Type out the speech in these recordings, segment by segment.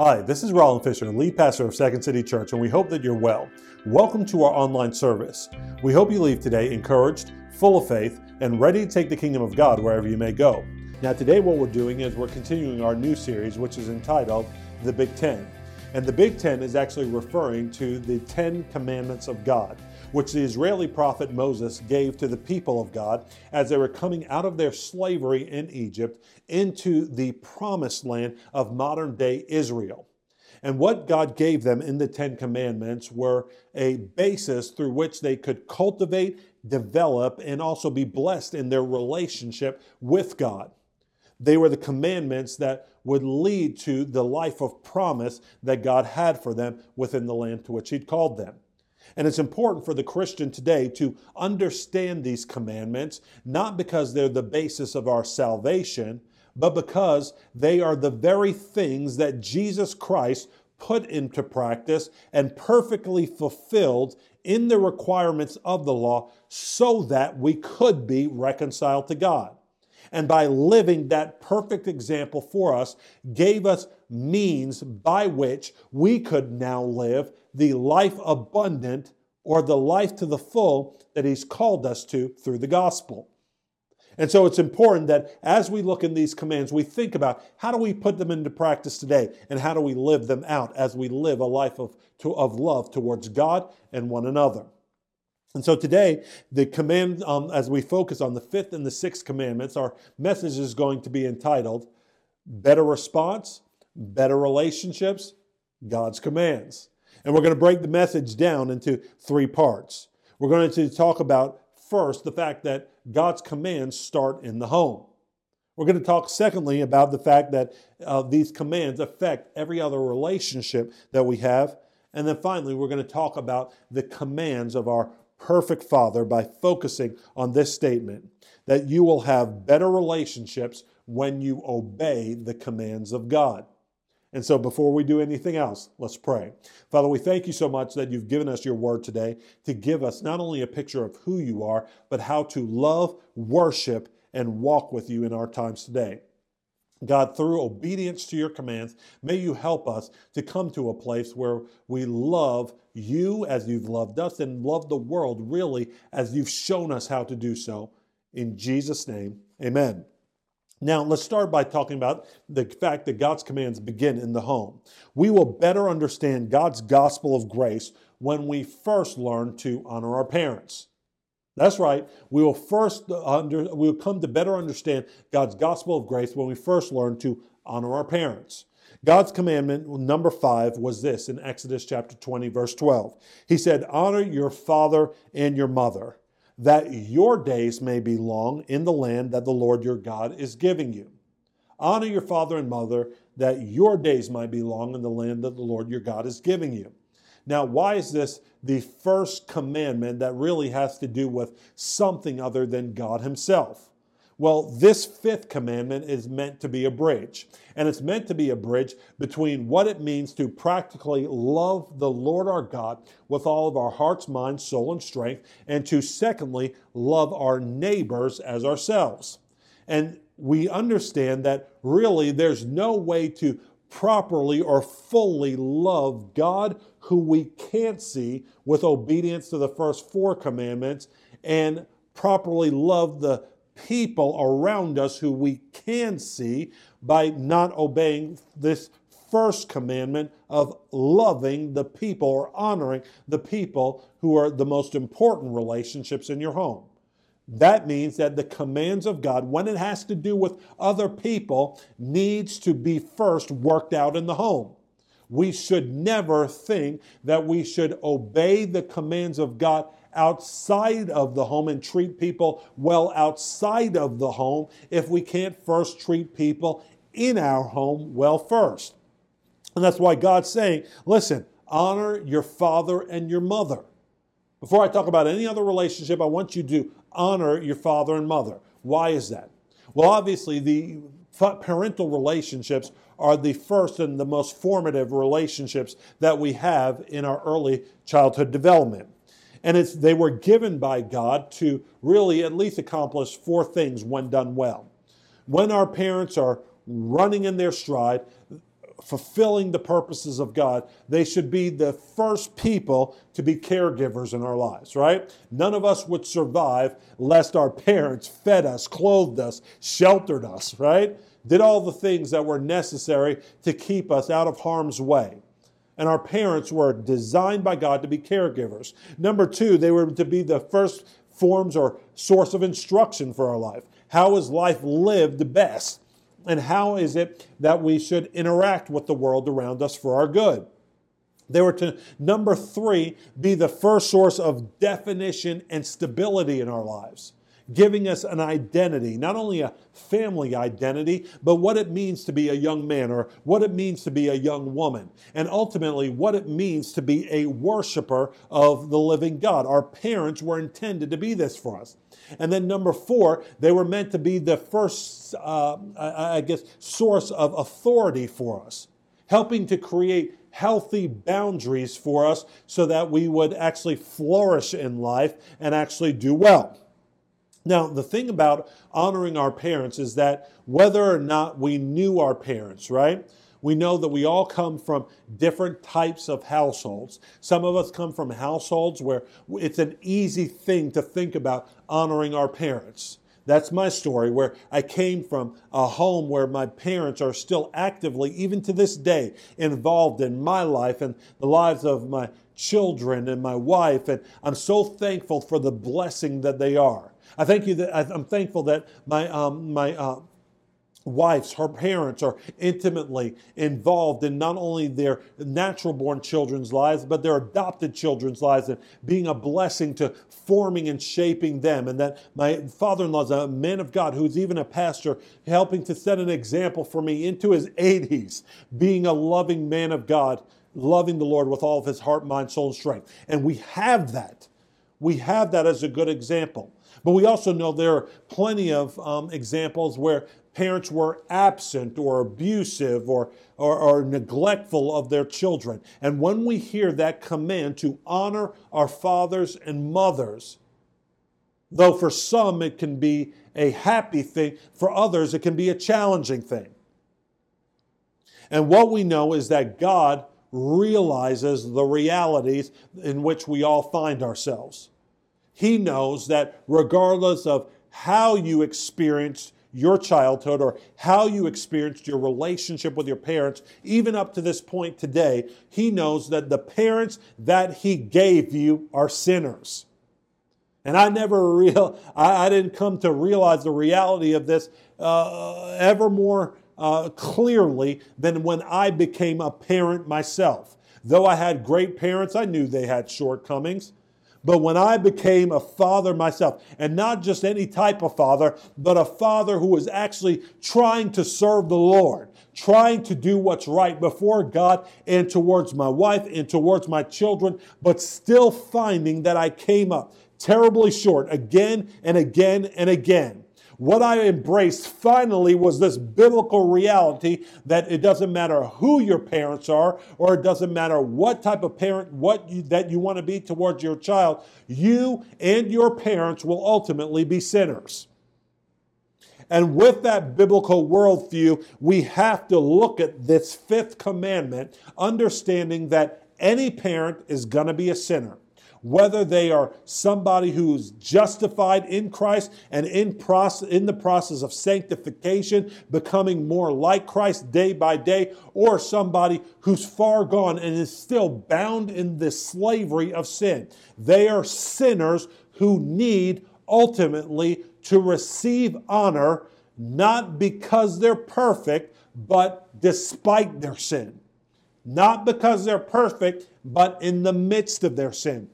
Hi, this is Roland Fisher, lead pastor of Second City Church, and we hope that you're well. Welcome to our online service. We hope you leave today encouraged, full of faith, and ready to take the kingdom of God wherever you may go. Now, today, what we're doing is we're continuing our new series, which is entitled The Big Ten. And the Big Ten is actually referring to the Ten Commandments of God, which the Israeli prophet Moses gave to the people of God as they were coming out of their slavery in Egypt into the promised land of modern day Israel. And what God gave them in the Ten Commandments were a basis through which they could cultivate, develop, and also be blessed in their relationship with God. They were the commandments that would lead to the life of promise that God had for them within the land to which He'd called them. And it's important for the Christian today to understand these commandments, not because they're the basis of our salvation, but because they are the very things that Jesus Christ put into practice and perfectly fulfilled in the requirements of the law so that we could be reconciled to God. And by living that perfect example for us, gave us means by which we could now live the life abundant or the life to the full that He's called us to through the gospel. And so it's important that as we look in these commands, we think about how do we put them into practice today and how do we live them out as we live a life of, to, of love towards God and one another. And so today, the command, um, as we focus on the fifth and the sixth commandments, our message is going to be entitled Better Response, Better Relationships, God's Commands. And we're going to break the message down into three parts. We're going to talk about first the fact that God's commands start in the home. We're going to talk, secondly, about the fact that uh, these commands affect every other relationship that we have. And then finally, we're going to talk about the commands of our perfect father by focusing on this statement that you will have better relationships when you obey the commands of God. And so, before we do anything else, let's pray. Father, we thank you so much that you've given us your word today to give us not only a picture of who you are, but how to love, worship, and walk with you in our times today. God, through obedience to your commands, may you help us to come to a place where we love you as you've loved us and love the world really as you've shown us how to do so. In Jesus' name, amen. Now, let's start by talking about the fact that God's commands begin in the home. We will better understand God's gospel of grace when we first learn to honor our parents. That's right. We will first under, we will come to better understand God's gospel of grace when we first learn to honor our parents. God's commandment, number five, was this in Exodus chapter 20, verse 12. He said, Honor your father and your mother, that your days may be long in the land that the Lord your God is giving you. Honor your father and mother, that your days might be long in the land that the Lord your God is giving you. Now, why is this the first commandment that really has to do with something other than God Himself? Well, this fifth commandment is meant to be a bridge. And it's meant to be a bridge between what it means to practically love the Lord our God with all of our hearts, mind, soul, and strength, and to secondly, love our neighbors as ourselves. And we understand that really there's no way to properly or fully love God, who we can't see, with obedience to the first four commandments, and properly love the people around us who we can see by not obeying this first commandment of loving the people or honoring the people who are the most important relationships in your home. That means that the commands of God, when it has to do with other people, needs to be first worked out in the home. We should never think that we should obey the commands of God outside of the home and treat people well outside of the home if we can't first treat people in our home well first. And that's why God's saying, listen, honor your father and your mother. Before I talk about any other relationship, I want you to honor your father and mother. Why is that? Well, obviously, the parental relationships are the first and the most formative relationships that we have in our early childhood development. And it's, they were given by God to really at least accomplish four things when done well. When our parents are running in their stride, fulfilling the purposes of God, they should be the first people to be caregivers in our lives, right? None of us would survive lest our parents fed us, clothed us, sheltered us, right? Did all the things that were necessary to keep us out of harm's way. And our parents were designed by God to be caregivers. Number two, they were to be the first forms or source of instruction for our life. How is life lived best? And how is it that we should interact with the world around us for our good? They were to, number three, be the first source of definition and stability in our lives giving us an identity, not only a family identity, but what it means to be a young man or what it means to be a young woman, and ultimately what it means to be a worshiper of the living God. Our parents were intended to be this for us. And then number four, they were meant to be the first, uh, I guess, source of authority for us, helping to create healthy boundaries for us so that we would actually flourish in life and actually do well. Now, the thing about honoring our parents is that whether or not we knew our parents, right? We know that we all come from different types of households. Some of us come from households where it's an easy thing to think about honoring our parents. That's my story, where I came from a home where my parents are still actively, even to this day, involved in my life and the lives of my children and my wife. And I'm so thankful for the blessing that they are. I thank you that I'm thankful that my um, my uh, her parents are intimately involved in not only their natural born children's lives, but their adopted children's lives and being a blessing to forming and shaping them. And that my father in law is a man of God who's even a pastor, helping to set an example for me into his 80s, being a loving man of God, loving the Lord with all of his heart, mind, soul, and strength. And we have that. We have that as a good example. But we also know there are plenty of um, examples where parents were absent or abusive or, or, or, neglectful of their children. And when we hear that command to honor our fathers and mothers, though for some it can be a happy thing, for others it can be a challenging thing. And what we know is that God realizes the realities in which we all find ourselves. He knows that regardless of how you experienced your childhood or how you experienced your relationship with your parents, even up to this point today, He knows that the parents that He gave you are sinners. And I never real, I, I didn't come to realize the reality of this uh, ever more uh, clearly than when I became a parent myself. Though I had great parents, I knew they had shortcomings. But when I became a father myself, and not just any type of father, but a father who was actually trying to serve the Lord, trying to do what's right before God and towards my wife and towards my children, but still finding that I came up terribly short again and again and again. What I embraced finally was this biblical reality that it doesn't matter who your parents are, or it doesn't matter what type of parent what you, that you want to be towards your child, you and your parents will ultimately be sinners. And with that biblical worldview, we have to look at this fifth commandment, understanding that any parent is going to be a sinner whether they are somebody who's justified in Christ and in, in the process of sanctification, becoming more like Christ day by day, or somebody who's far gone and is still bound in the slavery of sin. They are sinners who need ultimately to receive honor, not because they're perfect, but despite their sin. Not because they're perfect, but in the midst of their sin.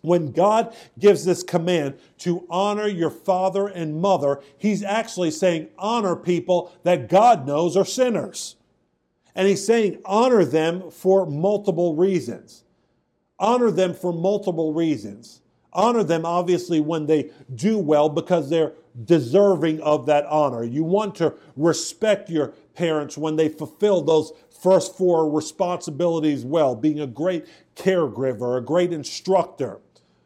When God gives this command to honor your father and mother, He's actually saying, honor people that God knows are sinners. And He's saying, honor them for multiple reasons. Honor them for multiple reasons. Honor them, obviously, when they do well because they're deserving of that honor. You want to respect your parents when they fulfill those first four responsibilities well, being a great caregiver, a great instructor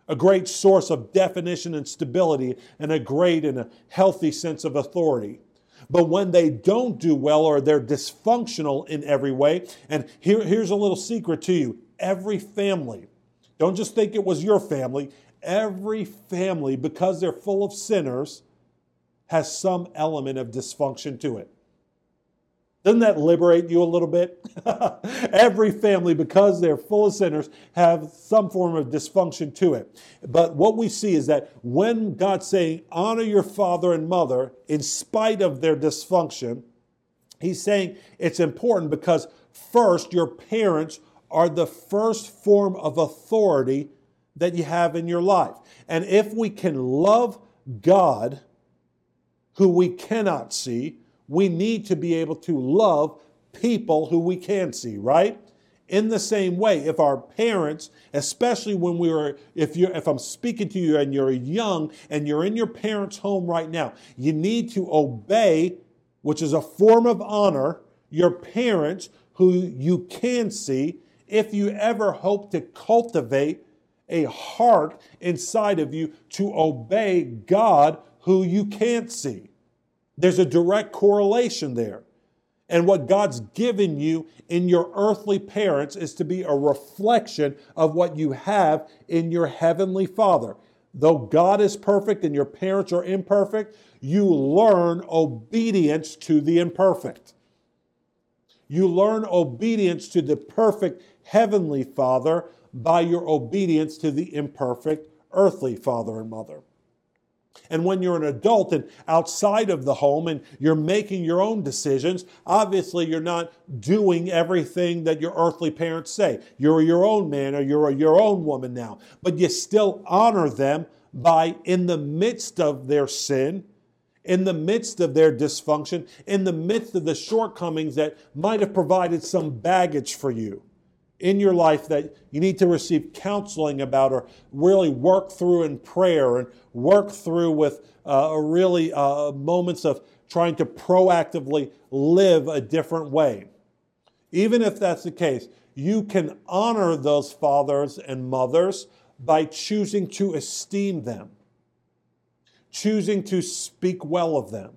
a great source of definition and stability, and a great and a healthy sense of authority. But when they don't do well or they're dysfunctional in every way, and here, here's a little secret to you every family, don't just think it was your family, every family, because they're full of sinners, has some element of dysfunction to it. Doesn't that liberate you a little bit? Every family, because they're full of sinners, have some form of dysfunction to it. But what we see is that when God's saying, honor your father and mother in spite of their dysfunction, He's saying it's important because first, your parents are the first form of authority that you have in your life. And if we can love God, who we cannot see, we need to be able to love people who we can see, right? In the same way, if our parents, especially when we were, if you if I'm speaking to you and you're young and you're in your parents' home right now, you need to obey, which is a form of honor, your parents who you can see if you ever hope to cultivate a heart inside of you to obey God who you can't see. There's a direct correlation there. And what God's given you in your earthly parents is to be a reflection of what you have in your heavenly Father. Though God is perfect and your parents are imperfect, you learn obedience to the imperfect. You learn obedience to the perfect heavenly Father by your obedience to the imperfect earthly father and mother. And when you're an adult and outside of the home and you're making your own decisions, obviously you're not doing everything that your earthly parents say. You're your own man or you're your own woman now, but you still honor them by, in the midst of their sin, in the midst of their dysfunction, in the midst of the shortcomings that might have provided some baggage for you in your life that you need to receive counseling about or really work through in prayer and work through with uh, really uh, moments of trying to proactively live a different way. Even if that's the case, you can honor those fathers and mothers by choosing to esteem them, choosing to speak well of them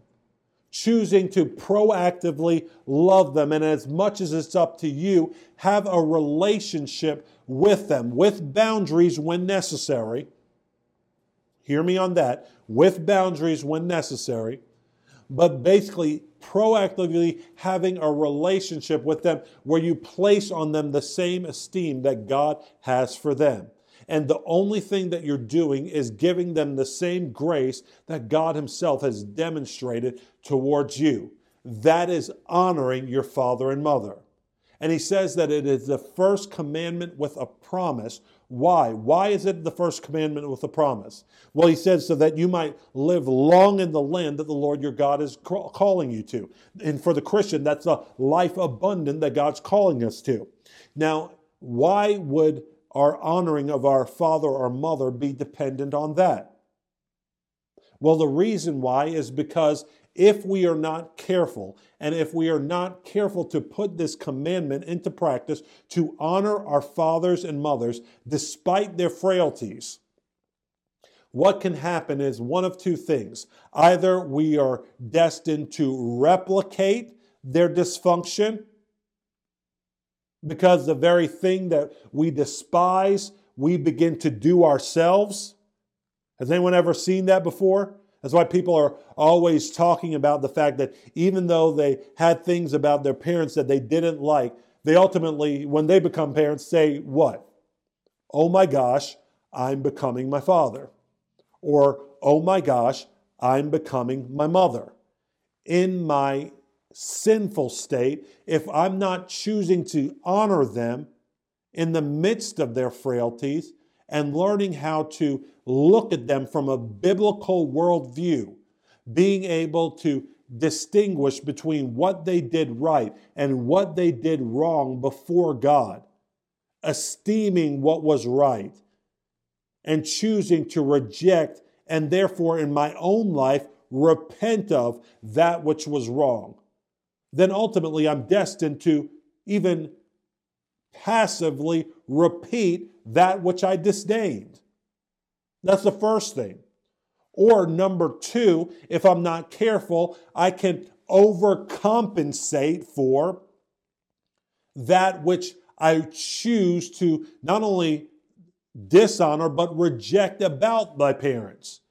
choosing to proactively love them. And as much as it's up to you, have a relationship with them with boundaries when necessary. Hear me on that with boundaries when necessary. But basically, proactively having a relationship with them where you place on them the same esteem that God has for them. And the only thing that you're doing is giving them the same grace that God Himself has demonstrated towards you. That is honoring your father and mother. And He says that it is the first commandment with a promise. Why? Why is it the first commandment with a promise? Well, He says so that you might live long in the land that the Lord your God is calling you to. And for the Christian, that's a life abundant that God's calling us to. Now, why would our honoring of our father or mother be dependent on that? Well, the reason why is because if we are not careful, and if we are not careful to put this commandment into practice to honor our fathers and mothers despite their frailties, what can happen is one of two things. Either we are destined to replicate their dysfunction because the very thing that we despise, we begin to do ourselves. Has anyone ever seen that before? That's why people are always talking about the fact that even though they had things about their parents that they didn't like, they ultimately, when they become parents, say, What? Oh my gosh, I'm becoming my father. Or, Oh my gosh, I'm becoming my mother. In my sinful state, if I'm not choosing to honor them in the midst of their frailties and learning how to look at them from a biblical worldview, being able to distinguish between what they did right and what they did wrong before God, esteeming what was right, and choosing to reject and therefore in my own life repent of that which was wrong then ultimately I'm destined to even passively repeat that which I disdained. That's the first thing. Or number two, if I'm not careful, I can overcompensate for that which I choose to not only dishonor, but reject about my parents.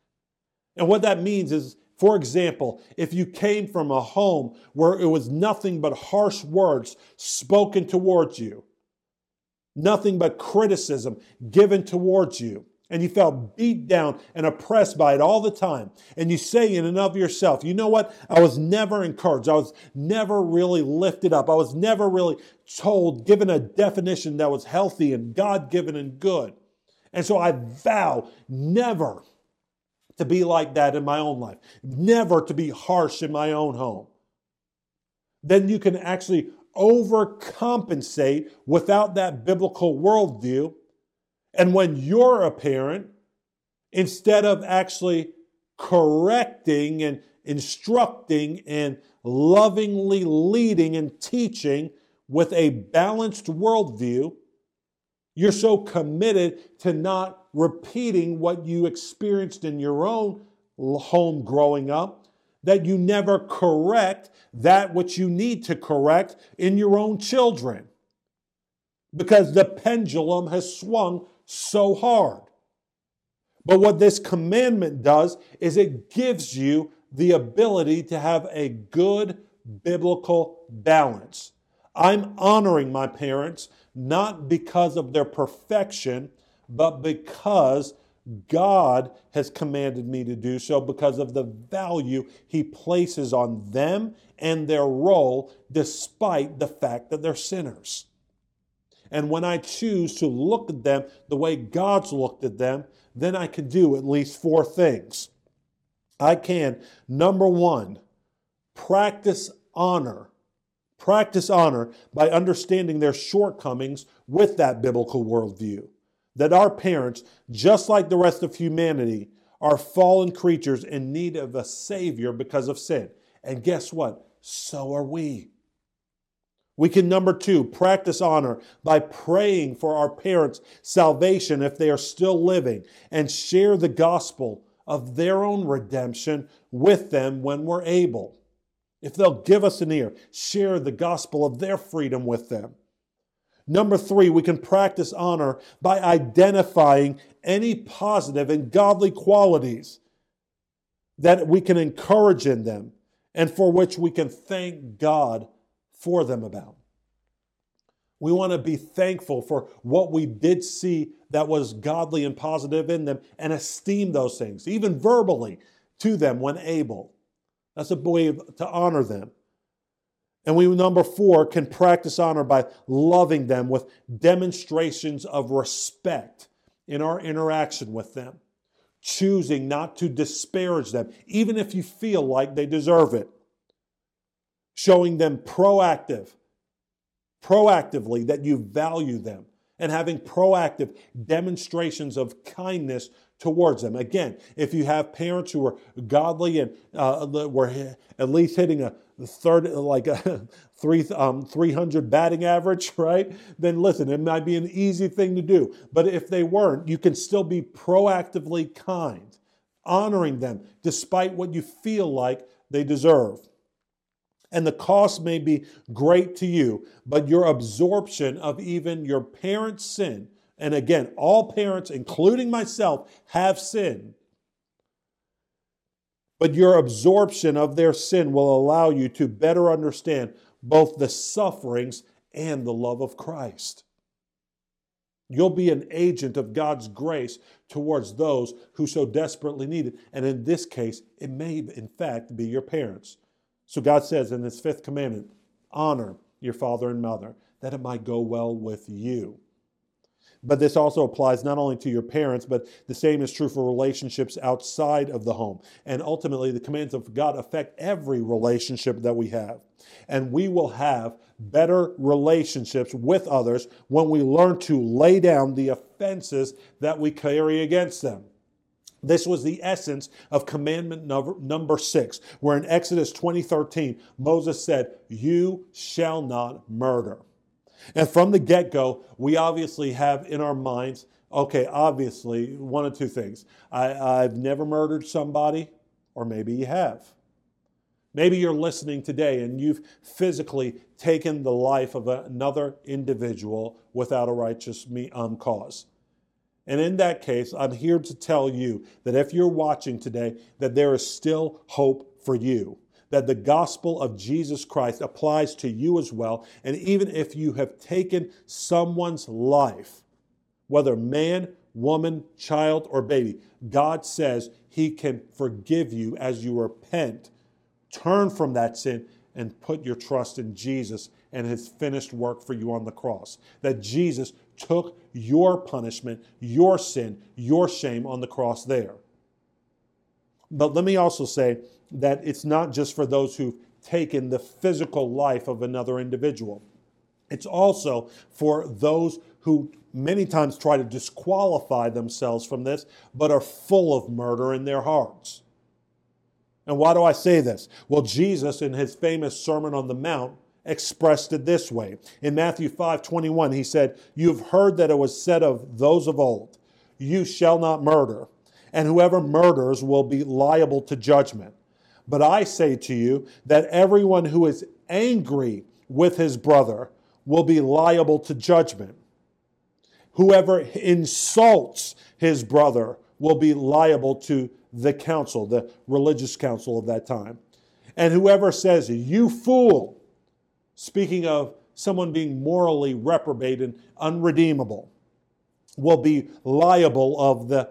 And what that means is, for example, if you came from a home where it was nothing but harsh words spoken towards you, nothing but criticism given towards you, and you felt beat down and oppressed by it all the time, and you say in and of yourself, you know what? I was never encouraged. I was never really lifted up. I was never really told, given a definition that was healthy and God given and good. And so I vow never to be like that in my own life, never to be harsh in my own home. Then you can actually overcompensate without that biblical worldview. And when you're a parent, instead of actually correcting and instructing and lovingly leading and teaching with a balanced worldview, you're so committed to not repeating what you experienced in your own home growing up that you never correct that which you need to correct in your own children because the pendulum has swung so hard. But what this commandment does is it gives you the ability to have a good biblical balance. I'm honoring my parents not because of their perfection, but because God has commanded me to do so because of the value He places on them and their role, despite the fact that they're sinners. And when I choose to look at them the way God's looked at them, then I can do at least four things. I can, number one, practice honor practice honor by understanding their shortcomings with that biblical worldview. That our parents, just like the rest of humanity, are fallen creatures in need of a Savior because of sin. And guess what? So are we. We can, number two, practice honor by praying for our parents' salvation if they are still living and share the gospel of their own redemption with them when we're able if they'll give us an ear, share the gospel of their freedom with them. Number three, we can practice honor by identifying any positive and godly qualities that we can encourage in them and for which we can thank God for them about. We want to be thankful for what we did see that was godly and positive in them and esteem those things, even verbally, to them when able. That's a way to honor them. And we, number four, can practice honor by loving them with demonstrations of respect in our interaction with them, choosing not to disparage them, even if you feel like they deserve it, showing them proactive, proactively that you value them, and having proactive demonstrations of kindness towards them. Again, if you have parents who are godly and uh, were at least hitting a third, like a three, um, 300 batting average, right? Then listen, it might be an easy thing to do. But if they weren't, you can still be proactively kind, honoring them despite what you feel like they deserve. And the cost may be great to you, but your absorption of even your parents' sin and again, all parents, including myself, have sinned. But your absorption of their sin will allow you to better understand both the sufferings and the love of Christ. You'll be an agent of God's grace towards those who so desperately need it. And in this case, it may, in fact, be your parents. So God says in His fifth commandment honor your father and mother, that it might go well with you. But this also applies not only to your parents, but the same is true for relationships outside of the home. And ultimately, the commands of God affect every relationship that we have. And we will have better relationships with others when we learn to lay down the offenses that we carry against them. This was the essence of commandment number, number six, where in Exodus 2013, Moses said, You shall not murder. And from the get go, we obviously have in our minds, okay, obviously, one of two things. I, I've never murdered somebody, or maybe you have. Maybe you're listening today and you've physically taken the life of another individual without a righteous um, cause. And in that case, I'm here to tell you that if you're watching today, that there is still hope for you. That the gospel of Jesus Christ applies to you as well. And even if you have taken someone's life, whether man, woman, child, or baby, God says He can forgive you as you repent, turn from that sin, and put your trust in Jesus and His finished work for you on the cross. That Jesus took your punishment, your sin, your shame on the cross there. But let me also say that it's not just for those who've taken the physical life of another individual. It's also for those who many times try to disqualify themselves from this, but are full of murder in their hearts. And why do I say this? Well, Jesus, in his famous Sermon on the Mount, expressed it this way. In Matthew 5 21, he said, You've heard that it was said of those of old, You shall not murder, and whoever murders will be liable to judgment. But I say to you that everyone who is angry with his brother will be liable to judgment. Whoever insults his brother will be liable to the council, the religious council of that time. And whoever says, You fool, speaking of someone being morally reprobate and unredeemable, will be liable of the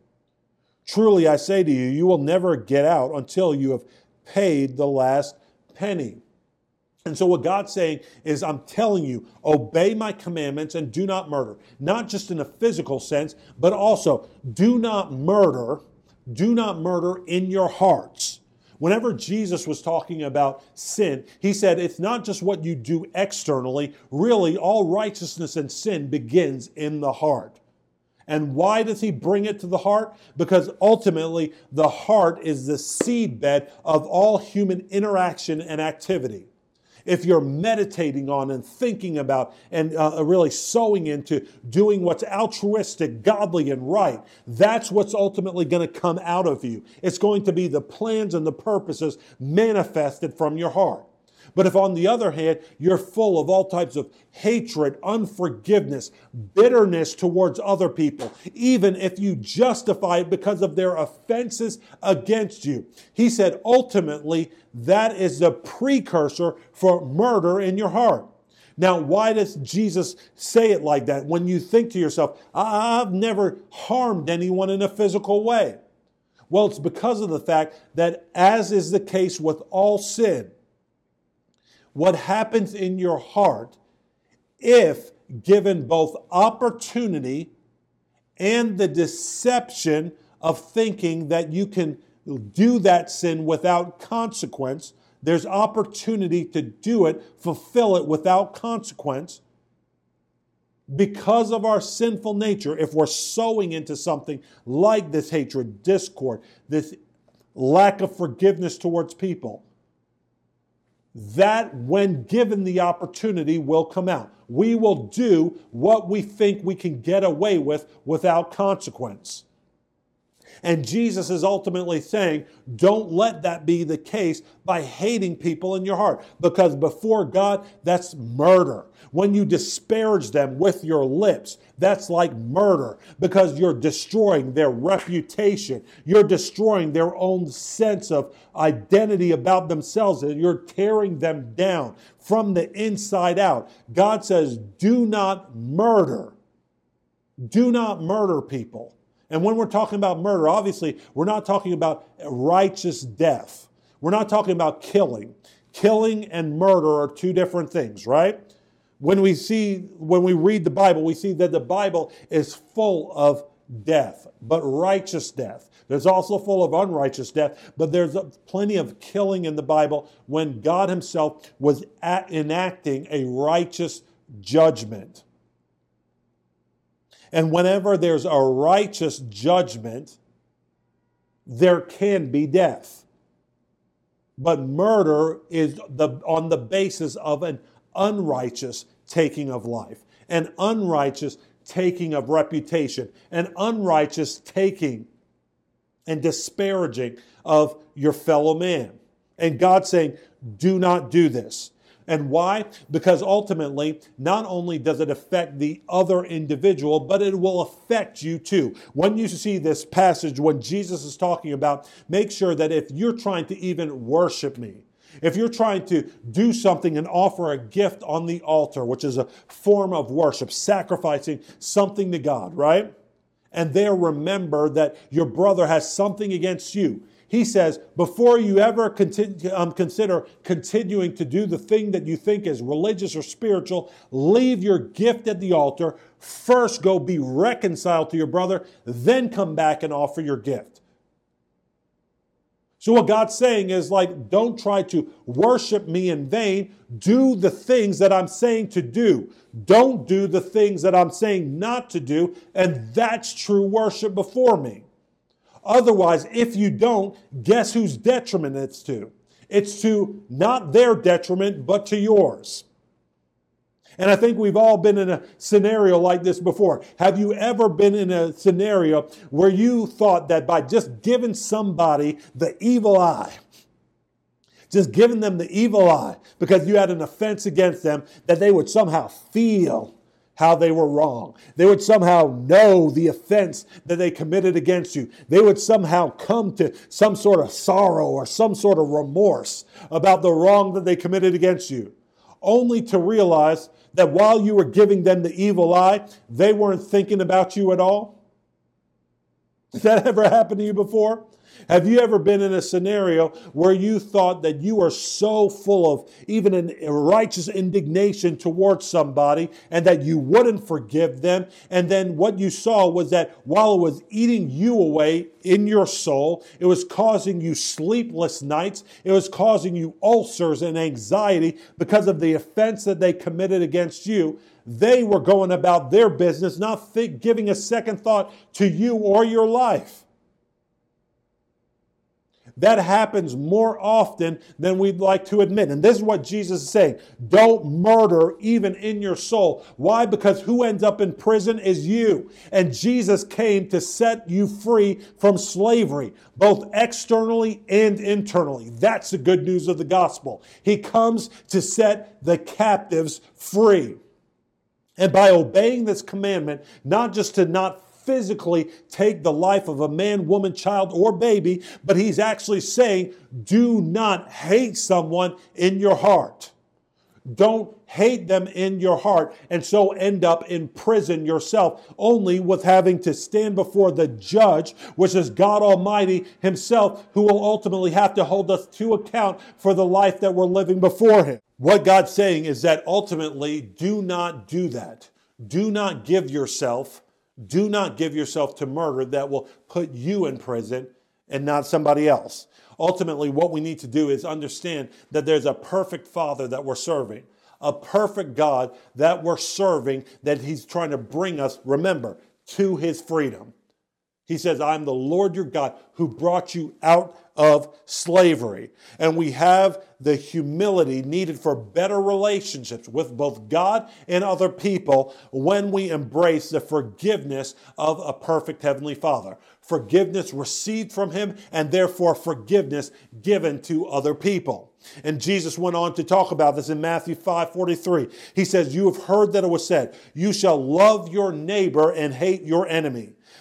Truly, I say to you, you will never get out until you have paid the last penny. And so, what God's saying is, I'm telling you, obey my commandments and do not murder. Not just in a physical sense, but also do not murder. Do not murder in your hearts. Whenever Jesus was talking about sin, he said it's not just what you do externally. Really, all righteousness and sin begins in the heart. And why does he bring it to the heart? Because ultimately, the heart is the seedbed of all human interaction and activity if you're meditating on and thinking about and uh, really sowing into doing what's altruistic, godly, and right, that's what's ultimately going to come out of you. It's going to be the plans and the purposes manifested from your heart. But if, on the other hand, you're full of all types of hatred, unforgiveness, bitterness towards other people, even if you justify it because of their offenses against you, he said ultimately that is the precursor for murder in your heart. Now, why does Jesus say it like that? When you think to yourself, I've never harmed anyone in a physical way. Well, it's because of the fact that, as is the case with all sin, what happens in your heart if given both opportunity and the deception of thinking that you can do that sin without consequence. There's opportunity to do it, fulfill it without consequence. Because of our sinful nature, if we're sowing into something like this hatred, discord, this lack of forgiveness towards people, that when given the opportunity will come out. We will do what we think we can get away with without consequence. And Jesus is ultimately saying, don't let that be the case by hating people in your heart. Because before God, that's murder. When you disparage them with your lips, that's like murder because you're destroying their reputation. You're destroying their own sense of identity about themselves and you're tearing them down from the inside out. God says, do not murder. Do not murder people. And when we're talking about murder, obviously, we're not talking about righteous death. We're not talking about killing. Killing and murder are two different things, right? When we see, when we read the Bible, we see that the Bible is full of death, but righteous death. There's also full of unrighteous death, but there's plenty of killing in the Bible when God Himself was enacting a righteous judgment. And whenever there's a righteous judgment, there can be death. But murder is the, on the basis of an unrighteous taking of life, an unrighteous taking of reputation, an unrighteous taking and disparaging of your fellow man. And God saying, do not do this. And why? Because ultimately, not only does it affect the other individual, but it will affect you too. When you see this passage, when Jesus is talking about, make sure that if you're trying to even worship me, if you're trying to do something and offer a gift on the altar, which is a form of worship, sacrificing something to God, right? And there remember that your brother has something against you. He says, before you ever continue, um, consider continuing to do the thing that you think is religious or spiritual, leave your gift at the altar. First, go be reconciled to your brother, then come back and offer your gift. So, what God's saying is like, don't try to worship me in vain. Do the things that I'm saying to do. Don't do the things that I'm saying not to do. And that's true worship before me. Otherwise, if you don't, guess whose detriment it's to? It's to not their detriment, but to yours. And I think we've all been in a scenario like this before. Have you ever been in a scenario where you thought that by just giving somebody the evil eye, just giving them the evil eye because you had an offense against them, that they would somehow feel how they were wrong. They would somehow know the offense that they committed against you. They would somehow come to some sort of sorrow or some sort of remorse about the wrong that they committed against you, only to realize that while you were giving them the evil eye, they weren't thinking about you at all? Did that ever happen to you before? Have you ever been in a scenario where you thought that you were so full of even an righteous indignation towards somebody and that you wouldn't forgive them? And then what you saw was that while it was eating you away in your soul, it was causing you sleepless nights, it was causing you ulcers and anxiety because of the offense that they committed against you they were going about their business, not th- giving a second thought to you or your life. That happens more often than we'd like to admit. And this is what Jesus is saying. Don't murder even in your soul. Why? Because who ends up in prison is you. And Jesus came to set you free from slavery, both externally and internally. That's the good news of the gospel. He comes to set the captives free. And by obeying this commandment, not just to not physically take the life of a man, woman, child, or baby, but he's actually saying, do not hate someone in your heart. Don't hate them in your heart and so end up in prison yourself, only with having to stand before the judge, which is God Almighty Himself, who will ultimately have to hold us to account for the life that we're living before Him. What God's saying is that ultimately, do not do that. Do not give yourself do not give yourself to murder that will put you in prison and not somebody else. Ultimately, what we need to do is understand that there's a perfect Father that we're serving, a perfect God that we're serving, that He's trying to bring us, remember, to His freedom. He says, I'm the Lord your God who brought you out of slavery. And we have the humility needed for better relationships with both God and other people when we embrace the forgiveness of a perfect Heavenly Father. Forgiveness received from Him and therefore forgiveness given to other people. And Jesus went on to talk about this in Matthew 5 43. He says, You have heard that it was said, You shall love your neighbor and hate your enemy.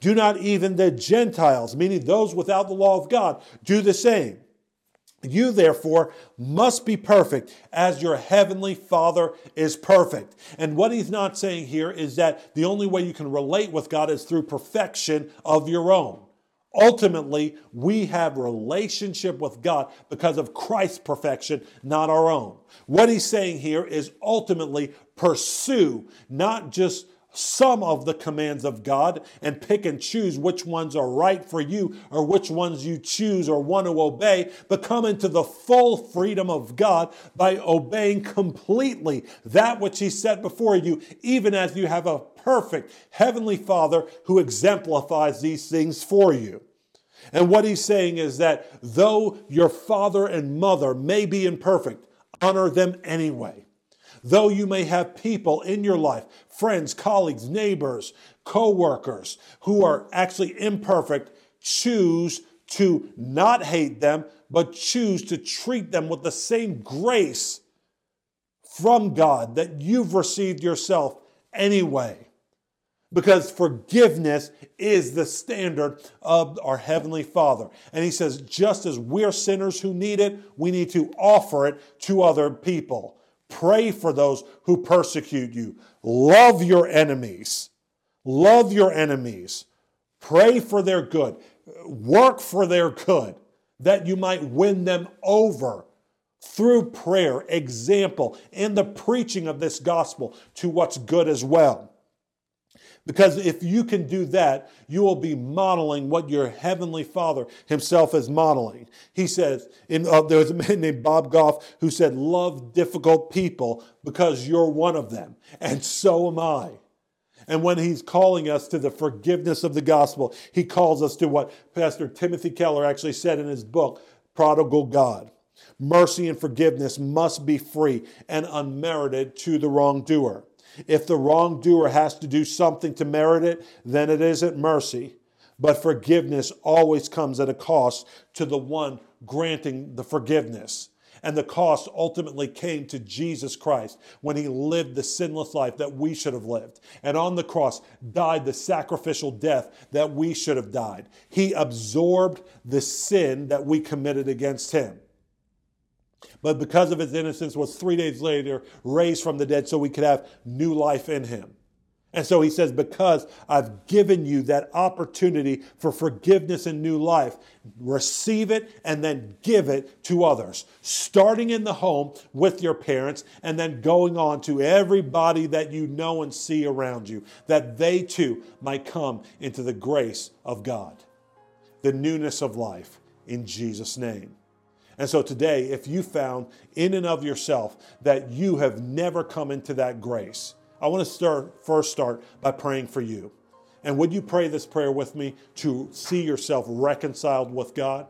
Do not even the Gentiles, meaning those without the law of God, do the same. You, therefore, must be perfect as your heavenly Father is perfect. And what he's not saying here is that the only way you can relate with God is through perfection of your own. Ultimately, we have relationship with God because of Christ's perfection, not our own. What he's saying here is ultimately pursue not just some of the commands of God and pick and choose which ones are right for you or which ones you choose or want to obey, but come into the full freedom of God by obeying completely that which He set before you, even as you have a perfect Heavenly Father who exemplifies these things for you. And what He's saying is that though your father and mother may be imperfect, honor them anyway. Though you may have people in your life, friends, colleagues, neighbors, co workers who are actually imperfect, choose to not hate them, but choose to treat them with the same grace from God that you've received yourself anyway. Because forgiveness is the standard of our Heavenly Father. And He says, just as we're sinners who need it, we need to offer it to other people. Pray for those who persecute you. Love your enemies. Love your enemies. Pray for their good. Work for their good that you might win them over through prayer, example, and the preaching of this gospel to what's good as well. Because if you can do that, you will be modeling what your heavenly Father himself is modeling. He says, in, uh, there was a man named Bob Goff who said, Love difficult people because you're one of them, and so am I. And when he's calling us to the forgiveness of the gospel, he calls us to what Pastor Timothy Keller actually said in his book, Prodigal God. Mercy and forgiveness must be free and unmerited to the wrongdoer. If the wrongdoer has to do something to merit it, then it isn't mercy. But forgiveness always comes at a cost to the one granting the forgiveness. And the cost ultimately came to Jesus Christ when he lived the sinless life that we should have lived. And on the cross died the sacrificial death that we should have died. He absorbed the sin that we committed against him but because of his innocence was three days later raised from the dead so we could have new life in him. And so he says, Because I've given you that opportunity for forgiveness and new life, receive it and then give it to others. Starting in the home with your parents and then going on to everybody that you know and see around you, that they too might come into the grace of God, the newness of life in Jesus' name. And so today, if you found in and of yourself that you have never come into that grace, I want to start first start by praying for you. And would you pray this prayer with me to see yourself reconciled with God?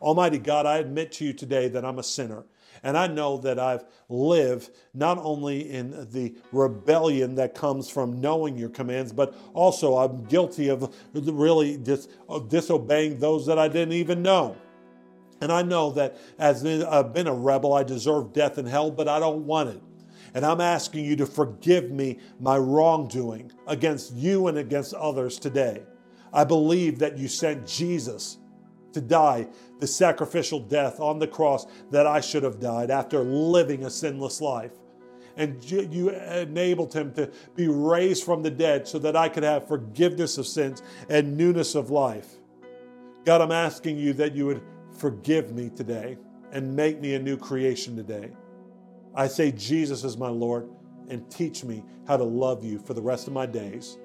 Almighty God, I admit to you today that I'm a sinner. And I know that I've lived not only in the rebellion that comes from knowing your commands, but also I'm guilty of really dis- disobeying those that I didn't even know. And I know that as I've been a rebel, I deserve death and hell, but I don't want it. And I'm asking you to forgive me my wrongdoing against you and against others today. I believe that you sent Jesus to die the sacrificial death on the cross that I should have died after living a sinless life. And you enabled him to be raised from the dead so that I could have forgiveness of sins and newness of life. God, I'm asking you that you would forgive me today and make me a new creation today. I say, Jesus is my Lord, and teach me how to love you for the rest of my days.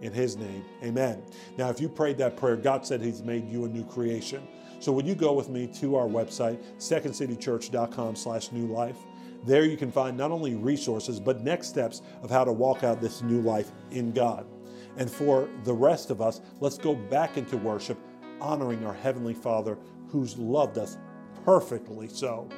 In his name, amen. Now, if you prayed that prayer, God said he's made you a new creation. So would you go with me to our website, secondcitychurch.com slash new life. There you can find not only resources, but next steps of how to walk out this new life in God. And for the rest of us, let's go back into worship, honoring our Heavenly Father who's loved us perfectly so.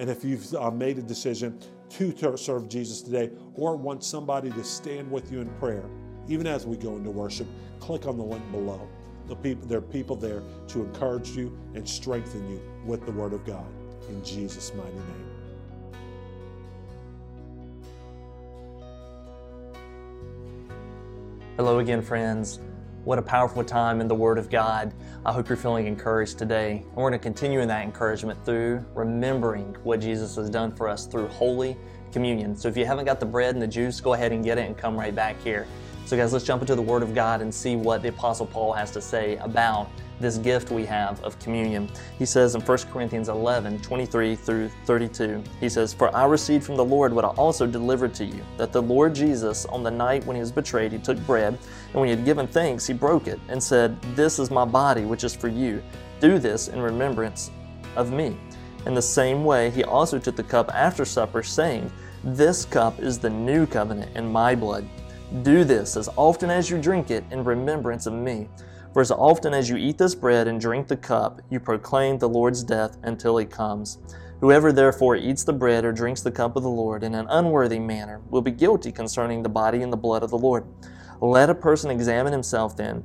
And if you've uh, made a decision to serve Jesus today or want somebody to stand with you in prayer, even as we go into worship, click on the link below. The there are people there to encourage you and strengthen you with the Word of God. In Jesus' mighty name. Hello again, friends. What a powerful time in the Word of God. I hope you're feeling encouraged today. And we're going to continue in that encouragement through remembering what Jesus has done for us through Holy Communion. So if you haven't got the bread and the juice, go ahead and get it and come right back here. So, guys, let's jump into the Word of God and see what the Apostle Paul has to say about this gift we have of communion. He says in 1 Corinthians 11 23 through 32, he says, For I received from the Lord what I also delivered to you, that the Lord Jesus, on the night when he was betrayed, he took bread, and when he had given thanks, he broke it, and said, This is my body, which is for you. Do this in remembrance of me. In the same way, he also took the cup after supper, saying, This cup is the new covenant in my blood. Do this as often as you drink it in remembrance of me. For as often as you eat this bread and drink the cup, you proclaim the Lord's death until he comes. Whoever therefore eats the bread or drinks the cup of the Lord in an unworthy manner will be guilty concerning the body and the blood of the Lord. Let a person examine himself then,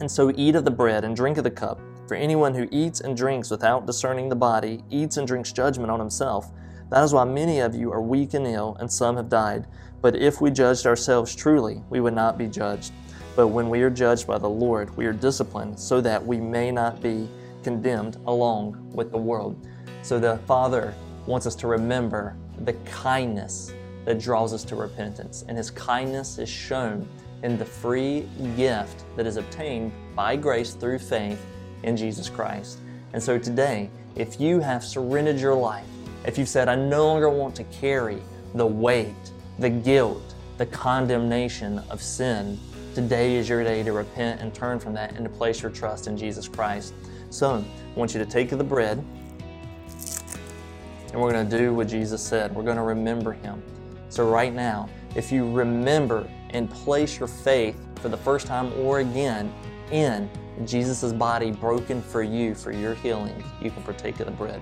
and so eat of the bread and drink of the cup. For anyone who eats and drinks without discerning the body eats and drinks judgment on himself. That is why many of you are weak and ill, and some have died. But if we judged ourselves truly, we would not be judged. But when we are judged by the Lord, we are disciplined so that we may not be condemned along with the world. So the Father wants us to remember the kindness that draws us to repentance. And His kindness is shown in the free gift that is obtained by grace through faith in Jesus Christ. And so today, if you have surrendered your life, if you've said, I no longer want to carry the weight, the guilt, the condemnation of sin, Today is your day to repent and turn from that and to place your trust in Jesus Christ. So, I want you to take the bread and we're going to do what Jesus said. We're going to remember Him. So, right now, if you remember and place your faith for the first time or again in Jesus' body broken for you for your healing, you can partake of the bread.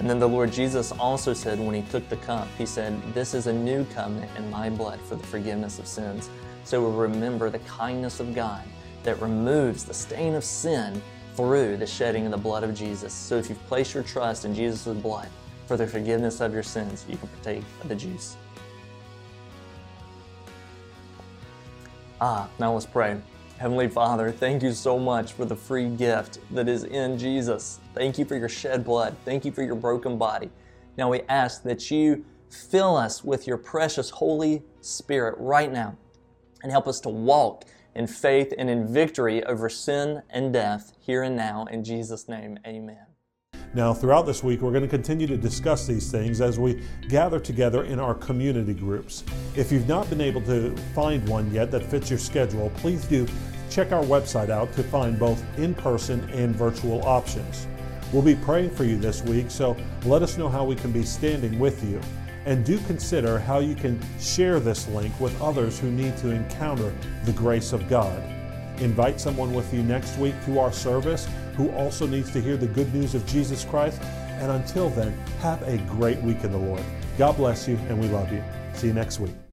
And then the Lord Jesus also said when he took the cup, he said, This is a new covenant in my blood for the forgiveness of sins. So we remember the kindness of God that removes the stain of sin through the shedding of the blood of Jesus. So if you've placed your trust in Jesus' blood for the forgiveness of your sins, you can partake of the juice. Ah, now let's pray. Heavenly Father, thank you so much for the free gift that is in Jesus. Thank you for your shed blood. Thank you for your broken body. Now we ask that you fill us with your precious Holy Spirit right now and help us to walk in faith and in victory over sin and death here and now. In Jesus' name, amen. Now, throughout this week, we're going to continue to discuss these things as we gather together in our community groups. If you've not been able to find one yet that fits your schedule, please do check our website out to find both in person and virtual options. We'll be praying for you this week, so let us know how we can be standing with you. And do consider how you can share this link with others who need to encounter the grace of God. Invite someone with you next week to our service who also needs to hear the good news of Jesus Christ. And until then, have a great week in the Lord. God bless you, and we love you. See you next week.